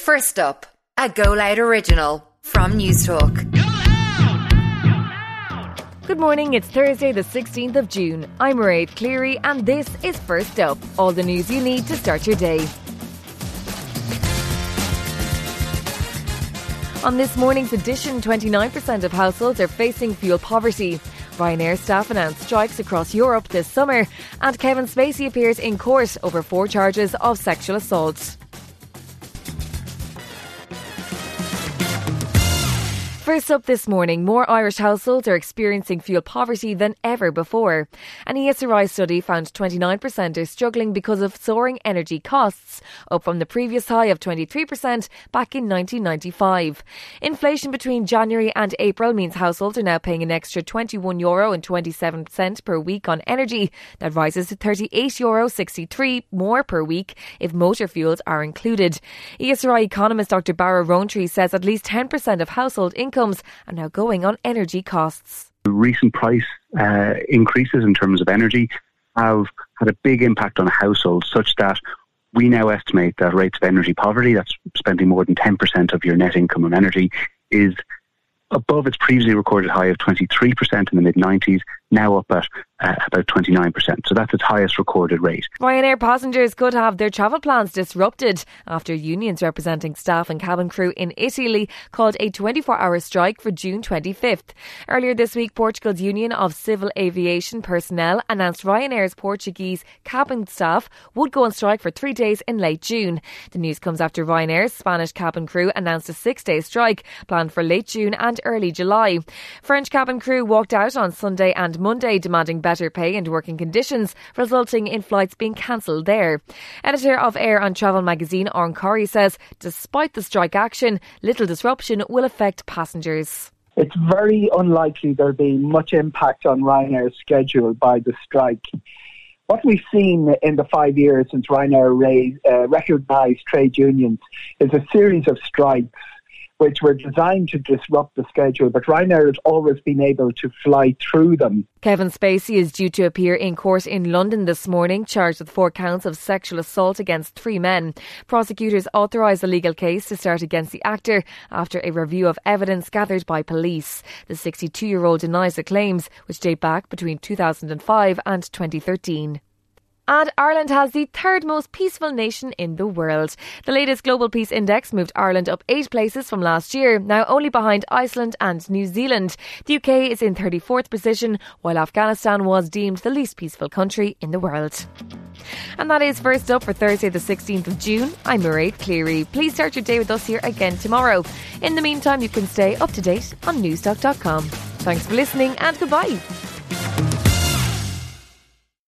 First up, a Go Loud original from News Newstalk. Good morning, it's Thursday, the 16th of June. I'm Mairead Cleary, and this is First Up all the news you need to start your day. On this morning's edition, 29% of households are facing fuel poverty. Ryanair staff announced strikes across Europe this summer, and Kevin Spacey appears in court over four charges of sexual assault. First up this morning, more Irish households are experiencing fuel poverty than ever before. An ESRI study found 29% are struggling because of soaring energy costs, up from the previous high of 23% back in 1995. Inflation between January and April means households are now paying an extra 21 euro and 27 cents per week on energy. That rises to 38 euro 63 more per week if motor fuels are included. ESRI economist Dr. Barra Roantree says at least 10% of household income incomes are now going on energy costs. Recent price uh, increases in terms of energy have had a big impact on households, such that we now estimate that rates of energy poverty, that's spending more than 10% of your net income on energy, is above its previously recorded high of 23% in the mid 90s, now up at uh, about 29%. So that's its highest recorded rate. Ryanair passengers could have their travel plans disrupted after unions representing staff and cabin crew in Italy called a 24 hour strike for June 25th. Earlier this week, Portugal's Union of Civil Aviation Personnel announced Ryanair's Portuguese cabin staff would go on strike for three days in late June. The news comes after Ryanair's Spanish cabin crew announced a six day strike planned for late June and early July. French cabin crew walked out on Sunday and Monday demanding better pay and working conditions, resulting in flights being cancelled there. Editor of Air and Travel magazine, Eoghan Corry, says despite the strike action, little disruption will affect passengers. It's very unlikely there'll be much impact on Ryanair's schedule by the strike. What we've seen in the five years since Ryanair uh, recognised trade unions is a series of strikes which were designed to disrupt the schedule, but Ryanair has always been able to fly through them. Kevin Spacey is due to appear in court in London this morning, charged with four counts of sexual assault against three men. Prosecutors authorised a legal case to start against the actor after a review of evidence gathered by police. The 62 year old denies the claims, which date back between 2005 and 2013. And Ireland has the third most peaceful nation in the world. The latest Global Peace Index moved Ireland up eight places from last year, now only behind Iceland and New Zealand. The UK is in 34th position, while Afghanistan was deemed the least peaceful country in the world. And that is first up for Thursday, the 16th of June. I'm Mairead Cleary. Please start your day with us here again tomorrow. In the meantime, you can stay up to date on newstalk.com. Thanks for listening and goodbye.